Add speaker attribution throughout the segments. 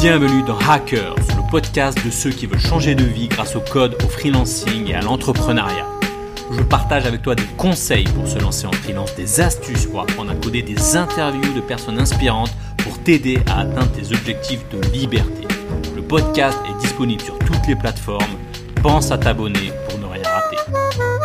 Speaker 1: Bienvenue dans Hackers, le podcast de ceux qui veulent changer de vie grâce au code, au freelancing et à l'entrepreneuriat. Je partage avec toi des conseils pour se lancer en freelance, des astuces pour apprendre à coder, des interviews de personnes inspirantes pour t'aider à atteindre tes objectifs de liberté. Le podcast est disponible sur toutes les plateformes. Pense à t'abonner pour ne rien rater.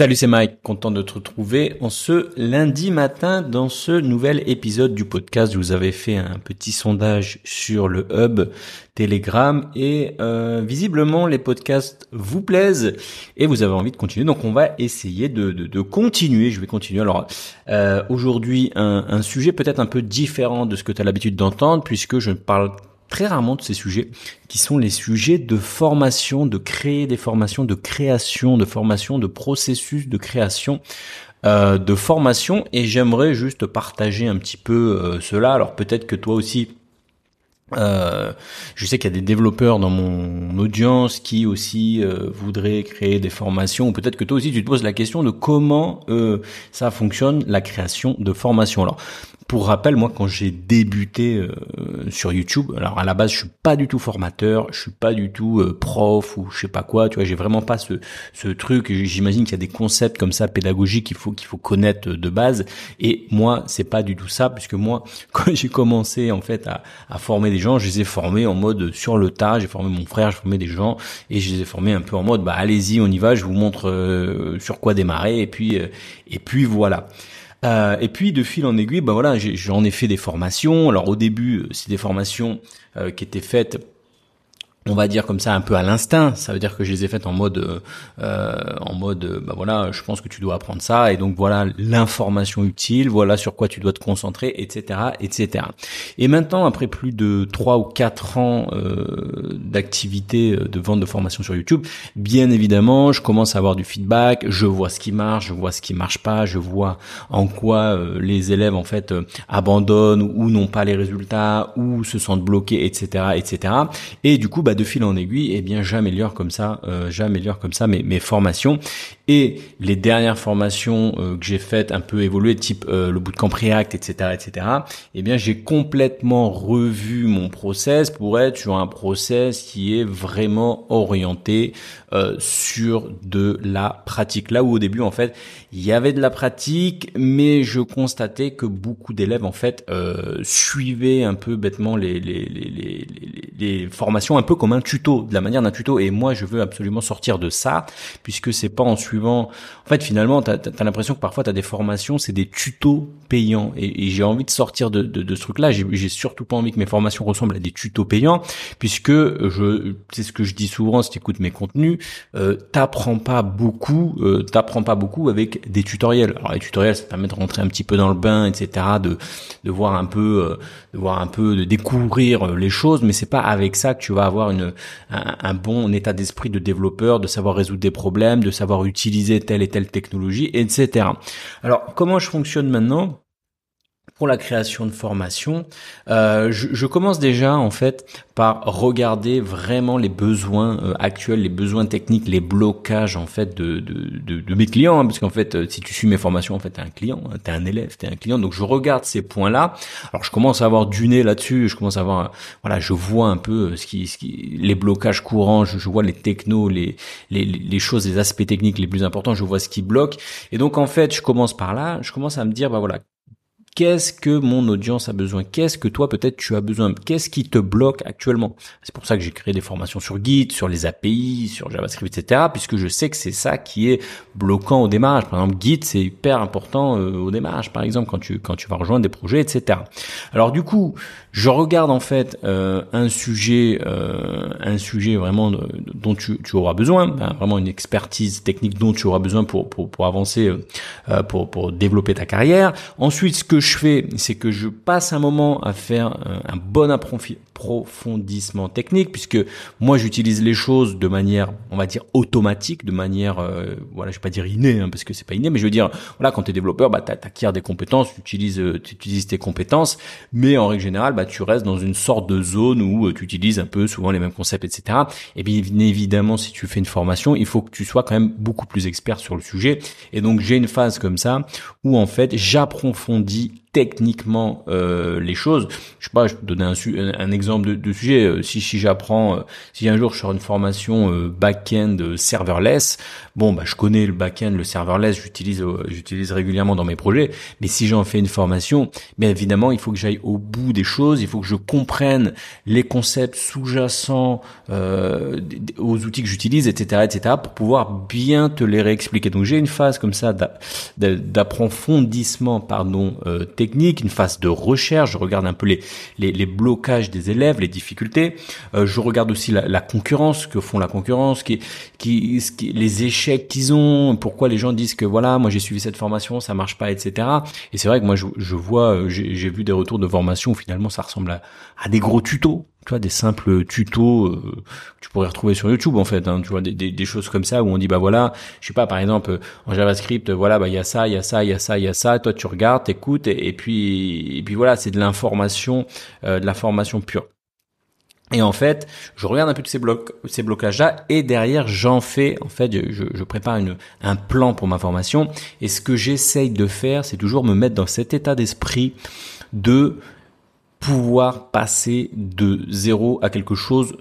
Speaker 1: Salut, c'est Mike, content de te retrouver en ce lundi matin dans ce nouvel épisode du podcast. Vous avais fait un petit sondage sur le hub Telegram et euh, visiblement les podcasts vous plaisent et vous avez envie de continuer. Donc on va essayer de, continuer. Je vais continuer. Alors euh, aujourd'hui un, un sujet peut-être un peu différent de ce que tu as l'habitude d'entendre puisque je parle très rarement de ces sujets qui sont les sujets de formation, de créer des formations, de création, de formation, de processus de création. Euh, de formation et j'aimerais juste partager un petit peu euh, cela. Alors peut-être que toi aussi euh, je sais qu'il y a des développeurs dans mon audience qui aussi voudraient créer des formations, ou peut-être que toi aussi tu te poses la question de comment ça fonctionne la création de formations. Alors, pour rappel, moi quand j'ai débuté euh, sur YouTube, alors à la base je suis pas du tout formateur, je suis pas du tout euh, prof ou je sais pas quoi, tu vois, j'ai vraiment pas ce ce truc. J'imagine qu'il y a des concepts comme ça pédagogiques qu'il faut qu'il faut connaître de base. Et moi c'est pas du tout ça, puisque moi quand j'ai commencé en fait à, former des gens, je les ai formés en mode sur le tas. J'ai formé mon frère, j'ai formé des gens et je les ai formés un peu en mode bah allez-y, on y va, je vous montre euh, sur quoi démarrer et puis et puis voilà. Euh, et puis de fil en aiguille, ben voilà, j'en ai, fait des formations. Alors au début, c'est des formations euh, qui étaient faites on va dire comme ça un peu à l'instinct. Ça veut dire que je les ai faites en mode euh, en mode bah voilà je pense que tu dois apprendre ça et donc voilà l'information utile voilà sur quoi tu dois te concentrer etc etc et maintenant après plus de trois ou quatre ans euh, d'activité euh, de vente de formation sur YouTube bien évidemment je commence à avoir du feedback je vois ce qui marche je vois ce qui marche pas je vois en quoi euh, les élèves en fait euh, abandonnent ou n'ont pas les résultats ou se sentent bloqués etc etc et du coup bah, de fil en aiguille, eh bien j'améliore comme ça, euh, j'améliore comme ça mes, mes formations et les dernières formations euh, que j'ai faites un peu évoluer, type euh, le bootcamp React, etc., etc. Eh bien j'ai complètement revu mon process pour être sur un process qui est vraiment orienté euh, sur de la pratique. Là où au début en fait il y avait de la pratique, mais je constatais que beaucoup d'élèves en fait euh, suivaient un peu bêtement les, les, les, les, les formations un peu comme un tuto, de la manière d'un tuto. Et moi je veux absolument sortir de ça, puisque c'est pas en suivant. En fait finalement t'as as, l'impression que parfois t'as des formations, c'est des tutos payants, et, et j'ai envie de sortir de, de, de ce truc-là. J'ai surtout pas envie que mes formations ressemblent à des tutos payants, puisque je c'est ce que je dis souvent si tu écoutes mes contenus euh, t'apprends pas beaucoup, euh, t'apprends pas beaucoup avec des tutoriels. Alors les tutoriels, ça permet de rentrer un petit peu dans le bain, etc., de de voir un peu, euh, de voir un peu, de découvrir euh, les choses, mais c'est pas avec ça que tu vas avoir une un, un bon état d'esprit de développeur, de savoir résoudre des problèmes, de savoir utiliser telle et telle technologie, etc. Alors comment je fonctionne maintenant? Pour la création de formation, euh, je, je, commence déjà en fait par regarder vraiment les besoins euh, actuels, les besoins techniques, les blocages en fait de, de, de, de mes clients, hein, parce qu'en fait, euh, si tu suis mes formations, en fait, t'es un client, hein, t'es un élève, t'es un client, donc je regarde ces points-là. Alors, je commence à avoir du nez là-dessus, je commence à avoir, voilà, je vois un peu ce qui, ce qui les blocages courants, je, je vois les technos, les, les, les choses, les aspects techniques les plus importants, je vois ce qui bloque, et donc en fait, je commence par là, je commence à me dire, bah voilà, qu'est-ce que mon audience a besoin? Qu'est-ce que toi peut-être tu as besoin? Qu'est-ce qui te bloque actuellement? C'est pour ça que j'ai créé des formations sur Git, sur les API, sur JavaScript, etc. Puisque je sais que c'est ça qui est bloquant au démarrage. Par exemple, Git c'est hyper important euh, au démarrage, par exemple quand tu quand tu vas rejoindre des projets, etc. Alors du coup, je regarde en fait euh, un sujet, euh, un sujet vraiment dont tu, auras besoin, hein, vraiment une expertise technique dont tu auras besoin pour pour, pour avancer, pour pour développer ta carrière. Ensuite, ce que je fais, c'est que je passe un moment à faire un bon approfondissement technique, puisque moi j'utilise les choses de manière, on va dire automatique, de manière, euh, voilà, je vais pas dire innée, hein, parce que c'est pas inné, mais je veux dire, voilà, quand tu es développeur, bah t'acquiers des compétences, tu utilises, tu utilises tes compétences, mais en règle générale, bah tu restes dans une sorte de zone où tu utilises un peu souvent les mêmes concepts, etc. Et bien évidemment, si tu fais une formation, il faut que tu sois quand même beaucoup plus expert sur le sujet. Et donc j'ai une phase comme ça où en fait j'approfondis qui techniquement euh, les choses. Je sais pas, je peux donner un, un exemple de, de, sujet. Euh, si, si j'apprends, euh, si un jour je sors une formation back-end serverless, bon bah je connais le back-end, le serverless, j'utilise j'utilise régulièrement dans mes projets. Mais si j'en fais une formation, bien évidemment il faut que j'aille au bout des choses, il faut que je comprenne les concepts sous-jacents aux outils que j'utilise, etc., etc., pour pouvoir bien te les réexpliquer. Donc j'ai une phase comme ça d'approfondissement, pardon, technique technique, une phase de recherche. Je regarde un peu les, les, blocages des élèves, les difficultés. Euh, je regarde aussi la, concurrence, que font la concurrence, qui, qui, les échecs qu'ils ont, pourquoi les gens disent que voilà, moi j'ai suivi cette formation, ça marche pas, etc. Et c'est vrai que moi je, je vois, euh, j'ai vu des retours de formation où finalement ça ressemble à, à des gros tutos tu vois, des simples tutos euh, que tu pourrais retrouver sur YouTube en fait, hein, tu vois, des, des, choses comme ça où on dit bah voilà, je sais pas, par exemple en JavaScript, voilà, bah il y a ça, il y a ça, il y a ça, il y a ça, toi tu regardes, t'écoutes et, et puis et puis voilà, c'est de l'information, euh, de l'information pure. Et en fait, je regarde un peu tous ces, blocs, ces blocages-là et derrière, j'en fais, en fait, je, je, prépare une, un plan pour ma formation. Et ce que j'essaye de faire, c'est toujours me mettre dans cet état d'esprit de pouvoir passer de zéro à quelque chose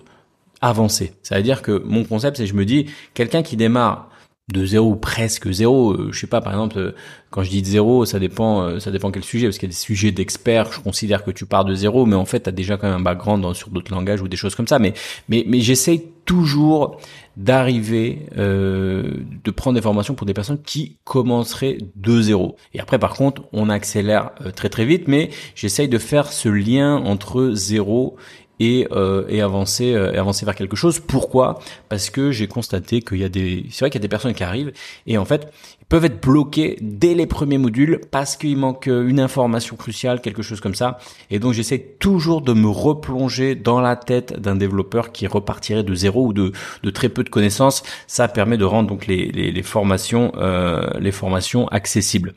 Speaker 1: avancé. C'est-à-dire que mon concept, c'est je me dis, quelqu'un qui démarre de zéro presque zéro, euh, je sais pas, par exemple, euh, quand je dis de zéro, ça dépend, euh, ça dépend quel sujet, parce qu'il y a des sujets d'experts, je considère que tu pars de zéro, mais en fait, tu as déjà quand même un background dans, sur d'autres langages ou des choses comme ça. Mais, mais, mais j'essaye toujours d'arriver, de prendre des formations pour des personnes qui commenceraient de zéro. Et après, par contre, on accélère très très vite, mais j'essaye de faire ce lien entre zéro et, euh, et avancer euh, et avancer vers quelque chose. Pourquoi? Parce que j'ai constaté qu'il y a des c'est vrai qu'il y a des personnes qui arrivent et en fait ils peuvent être bloqués dès les premiers modules parce qu'il manque euh, une information cruciale, quelque chose comme ça. Et donc j'essaie toujours de me replonger dans la tête d'un développeur qui repartirait de zéro ou de, de très peu de connaissances. Ça permet de rendre donc les, les, les formations euh, les formations accessibles.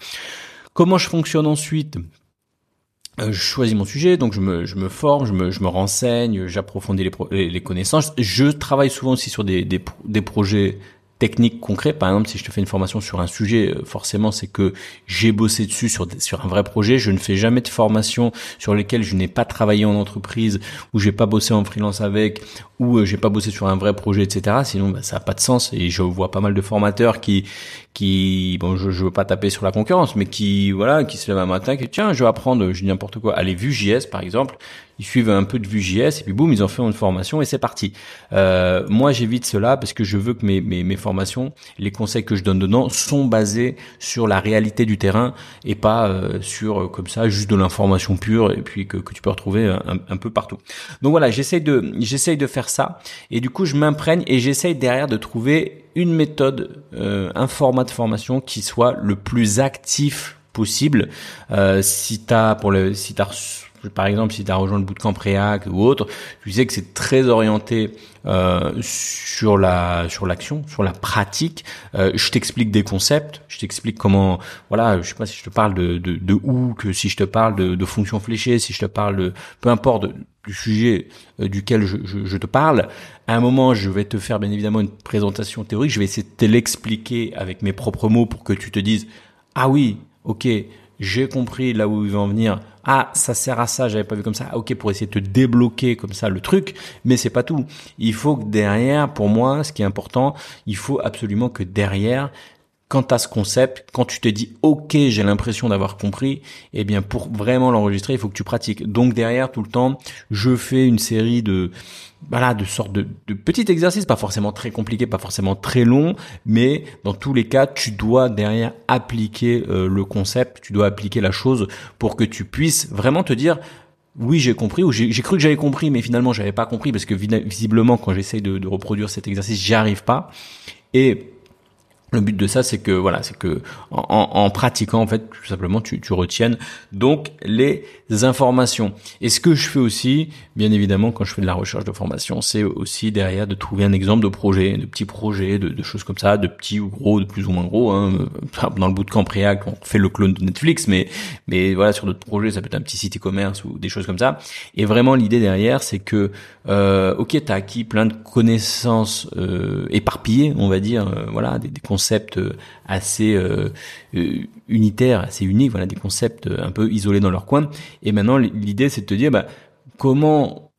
Speaker 1: Comment je fonctionne ensuite? Je choisis mon sujet, donc je me, forme, je me, renseigne, j'approfondis les, connaissances. Je travaille souvent aussi sur des projets techniques concrets. Par exemple, si je te fais une formation sur un sujet, euh, forcément, c'est que j'ai bossé dessus sur, sur un vrai projet. Je ne fais jamais de formation sur lesquelles je n'ai pas travaillé en entreprise, ou j'ai pas bossé en freelance avec, ou euh, j'ai pas bossé sur un vrai projet, etc. Sinon, bah, ça a pas de sens. Et je vois pas mal de formateurs qui, qui, bon, je, je veux pas taper sur la concurrence, mais qui, voilà, qui se lèvent un matin, qui tiens, je vais apprendre, je dis n'importe quoi, allez, Vue.js, par exemple ils suivent un peu de Vue.js et puis boum, ils ont fait une formation et c'est parti. Euh, moi, j'évite cela parce que je veux que mes, mes, mes, formations, les conseils que je donne dedans sont basés sur la réalité du terrain et pas euh, sur euh, comme ça juste de l'information pure et puis que, que tu peux retrouver un, un peu partout. Donc voilà, j'essaye de j'essaye de faire ça et du coup, je m'imprègne et j'essaye derrière de trouver une méthode, euh, un format de formation qui soit le plus actif possible. Euh, si t'as pour le si t'as par exemple, si tu as rejoint le bootcamp React ou autre, tu sais que c'est très orienté euh, sur la sur l'action, sur la pratique. Euh, je t'explique des concepts, je t'explique comment, voilà, je sais pas si je te parle de de, de que si je te parle de, de fonctions fléchées, si je te parle de, peu importe du sujet euh, duquel je, je, je, te parle. À un moment, je vais te faire bien évidemment une présentation théorique. Je vais essayer de te l'expliquer avec mes propres mots pour que tu te dises ah oui, ok, j'ai compris là où il va en venir. Ah, ça sert à ça, j'avais pas vu comme ça. Ah, ok, pour essayer de te débloquer comme ça le truc, mais c'est pas tout. Il faut que derrière, pour moi, ce qui est important, il faut absolument que derrière, quand tu as ce concept, quand tu te dis OK, j'ai l'impression d'avoir compris, eh bien pour vraiment l'enregistrer, il faut que tu pratiques. Donc derrière tout le temps, je fais une série de voilà, de sortes de, petits exercices, pas forcément très compliqués, pas forcément très longs, mais dans tous les cas, tu dois derrière appliquer euh, le concept, tu dois appliquer la chose pour que tu puisses vraiment te dire oui, j'ai compris, ou j'ai cru que j'avais compris, mais finalement, j'avais pas compris parce que visiblement, quand j'essaye de, de reproduire cet exercice, j'y arrive pas. Et le but de ça, c'est que voilà, c'est que en, en, pratiquant en fait, tout simplement, tu, tu retiennes donc les informations. Et ce que je fais aussi, bien évidemment, quand je fais de la recherche de formation, c'est aussi derrière de trouver un exemple de projet, de petits projets, de, de, choses comme ça, de petits ou gros, de plus ou moins gros. Hein. Dans le bootcamp React, on fait le clone de Netflix, mais mais voilà, sur d'autres projets, ça peut être un petit site e-commerce ou des choses comme ça. Et vraiment, l'idée derrière, c'est que euh, ok, t'as acquis plein de connaissances euh, éparpillées, on va dire, euh, voilà, des, des concepts assez unitaires, assez uniques, voilà, des concepts un peu isolés dans leur coin. Et maintenant, l'idée, c'est de te dire, bah, comment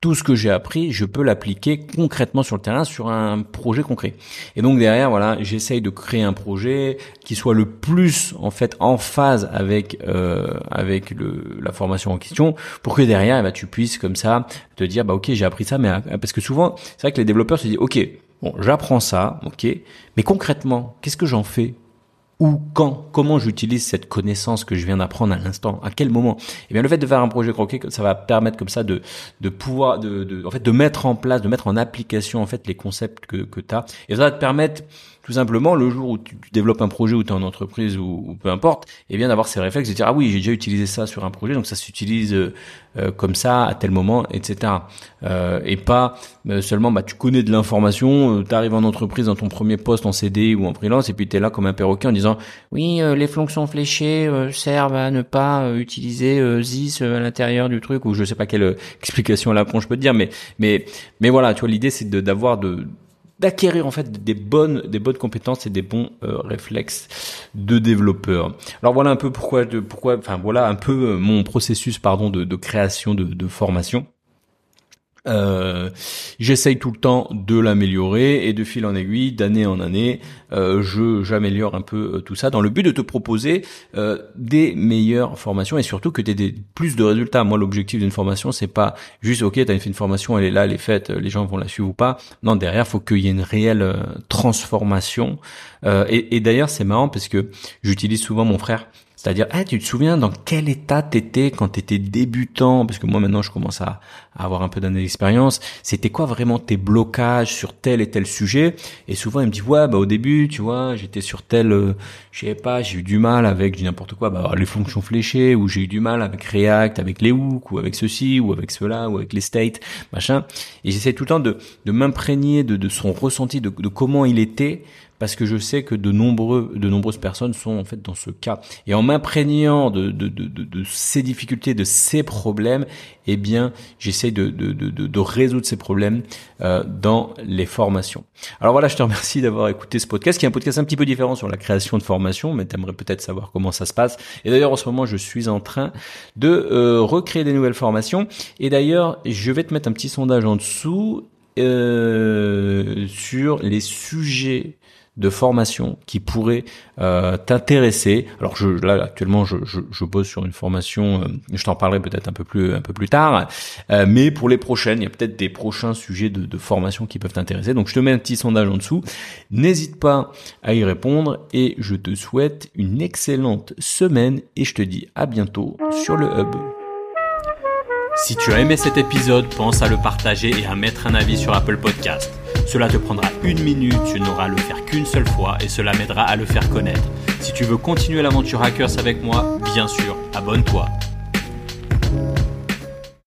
Speaker 1: tout ce que j'ai appris, je peux l'appliquer concrètement sur le terrain, sur un projet concret. Et donc derrière, voilà, j'essaye de créer un projet qui soit le plus en fait en phase avec euh, avec la formation en question, pour que derrière, bah, tu puisses comme ça te dire, bah ok, j'ai appris ça, mais parce que souvent, c'est vrai que les développeurs se disent, ok, bon, j'apprends ça, ok, mais concrètement, qu'est-ce que j'en fais où, quand, comment j'utilise cette connaissance que je viens d'apprendre à l'instant, à quel moment? Et eh bien le fait de faire un projet croqué, ça va permettre comme ça de de pouvoir de, de en fait de mettre en place, de mettre en application en fait les concepts que que tu as et ça va te permettre tout simplement le jour où tu, développes un projet ou tu es en entreprise ou, peu importe, et eh bien d'avoir ces réflexes de dire ah oui j'ai déjà utilisé ça sur un projet donc ça s'utilise euh, euh, comme ça à tel moment etc. Euh, et pas euh, seulement bah tu connais de l'information, tu arrives en entreprise dans ton premier poste en CD ou en freelance et puis tu es là comme un perroquet en disant oui les fonctions fléchées servent à ne pas utiliser ZIS à l'intérieur du truc ou je sais pas quelle explication là je peux te dire mais mais mais voilà tu vois l'idée c'est d'avoir de d'acquérir en fait des bonnes des bonnes compétences et des bons euh, réflexes de développeur. Alors voilà un peu pourquoi de pourquoi enfin voilà un peu euh, mon processus pardon de, création de formation. Euh, J'essaye tout le temps de l'améliorer et de fil en aiguille, d'année en année, euh, je j'améliore un peu euh, tout ça dans le but de te proposer euh, des meilleures formations et surtout que tu aies plus de résultats. Moi, l'objectif d'une formation, c'est pas juste ok, tu as fait une formation, elle est là, elle est faite, les gens vont la suivre ou pas. Non, derrière, faut qu'il y ait une réelle euh, transformation. et, et d'ailleurs, c'est marrant parce que j'utilise souvent mon frère c'est-à-dire, ah, tu te souviens dans quel état t'étais quand t'étais débutant? Parce que moi maintenant je commence à, avoir un peu d'années d'expérience. C'était quoi vraiment tes blocages sur tel et tel sujet? Et souvent il me dit, ouais, bah au début, tu vois, j'étais sur tel, euh, je sais pas, j'ai eu du mal avec, n'importe quoi, bah, les fonctions fléchées, ou j'ai eu du mal avec React, avec les hooks, ou avec ceci, ou avec cela, ou avec les states, machin. Et j'essaie tout le temps de, de m'imprégner de, de son ressenti, de, de comment il était parce que je sais que de nombreux, de nombreuses personnes sont en fait dans ce cas. Et en m'imprégnant de, de, de, de, ces difficultés, de ces problèmes, eh bien, j'essaie de, résoudre ces problèmes euh, dans les formations. Alors voilà, je te remercie d'avoir écouté ce podcast, qui est un podcast un petit peu différent sur la création de formation, mais tu aimerais peut-être savoir comment ça se passe. Et d'ailleurs, en ce moment, je suis en train de euh, recréer des nouvelles formations. Et d'ailleurs, je vais te mettre un petit sondage en dessous euh, sur les sujets de formation qui pourrait euh, t'intéresser. Alors je, là actuellement je, je, je bosse sur une formation, euh, je t'en parlerai peut-être un peu plus un peu plus tard, euh, mais pour les prochaines, il y a peut-être des prochains sujets de, de formation qui peuvent t'intéresser. Donc je te mets un petit sondage en dessous. N'hésite pas à y répondre et je te souhaite une excellente semaine et je te dis à bientôt sur le hub. Si tu as aimé cet épisode, pense à le partager et à mettre un avis sur Apple Podcast. Cela te prendra une minute, tu n'auras à le faire qu'une seule fois et cela m'aidera à le faire connaître. Si tu veux continuer l'aventure Hackers avec moi, bien sûr, abonne-toi.